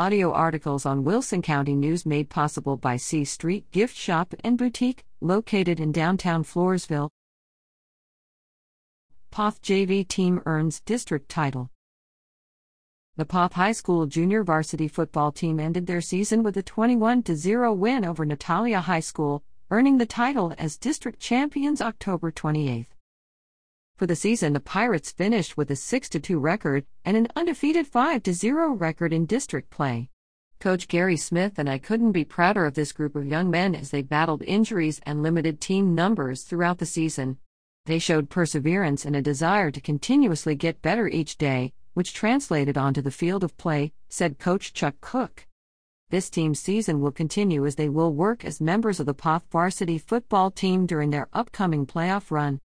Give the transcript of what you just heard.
audio articles on Wilson County News made possible by C Street Gift Shop and Boutique, located in downtown Floresville. Poth JV team earns district title. The Poth High School junior varsity football team ended their season with a 21 0 win over Natalia High School, earning the title as district champions October 28. For the season, the Pirates finished with a 6 2 record and an undefeated 5 0 record in district play. Coach Gary Smith and I couldn't be prouder of this group of young men as they battled injuries and limited team numbers throughout the season. They showed perseverance and a desire to continuously get better each day, which translated onto the field of play, said Coach Chuck Cook. This team's season will continue as they will work as members of the Poth varsity football team during their upcoming playoff run.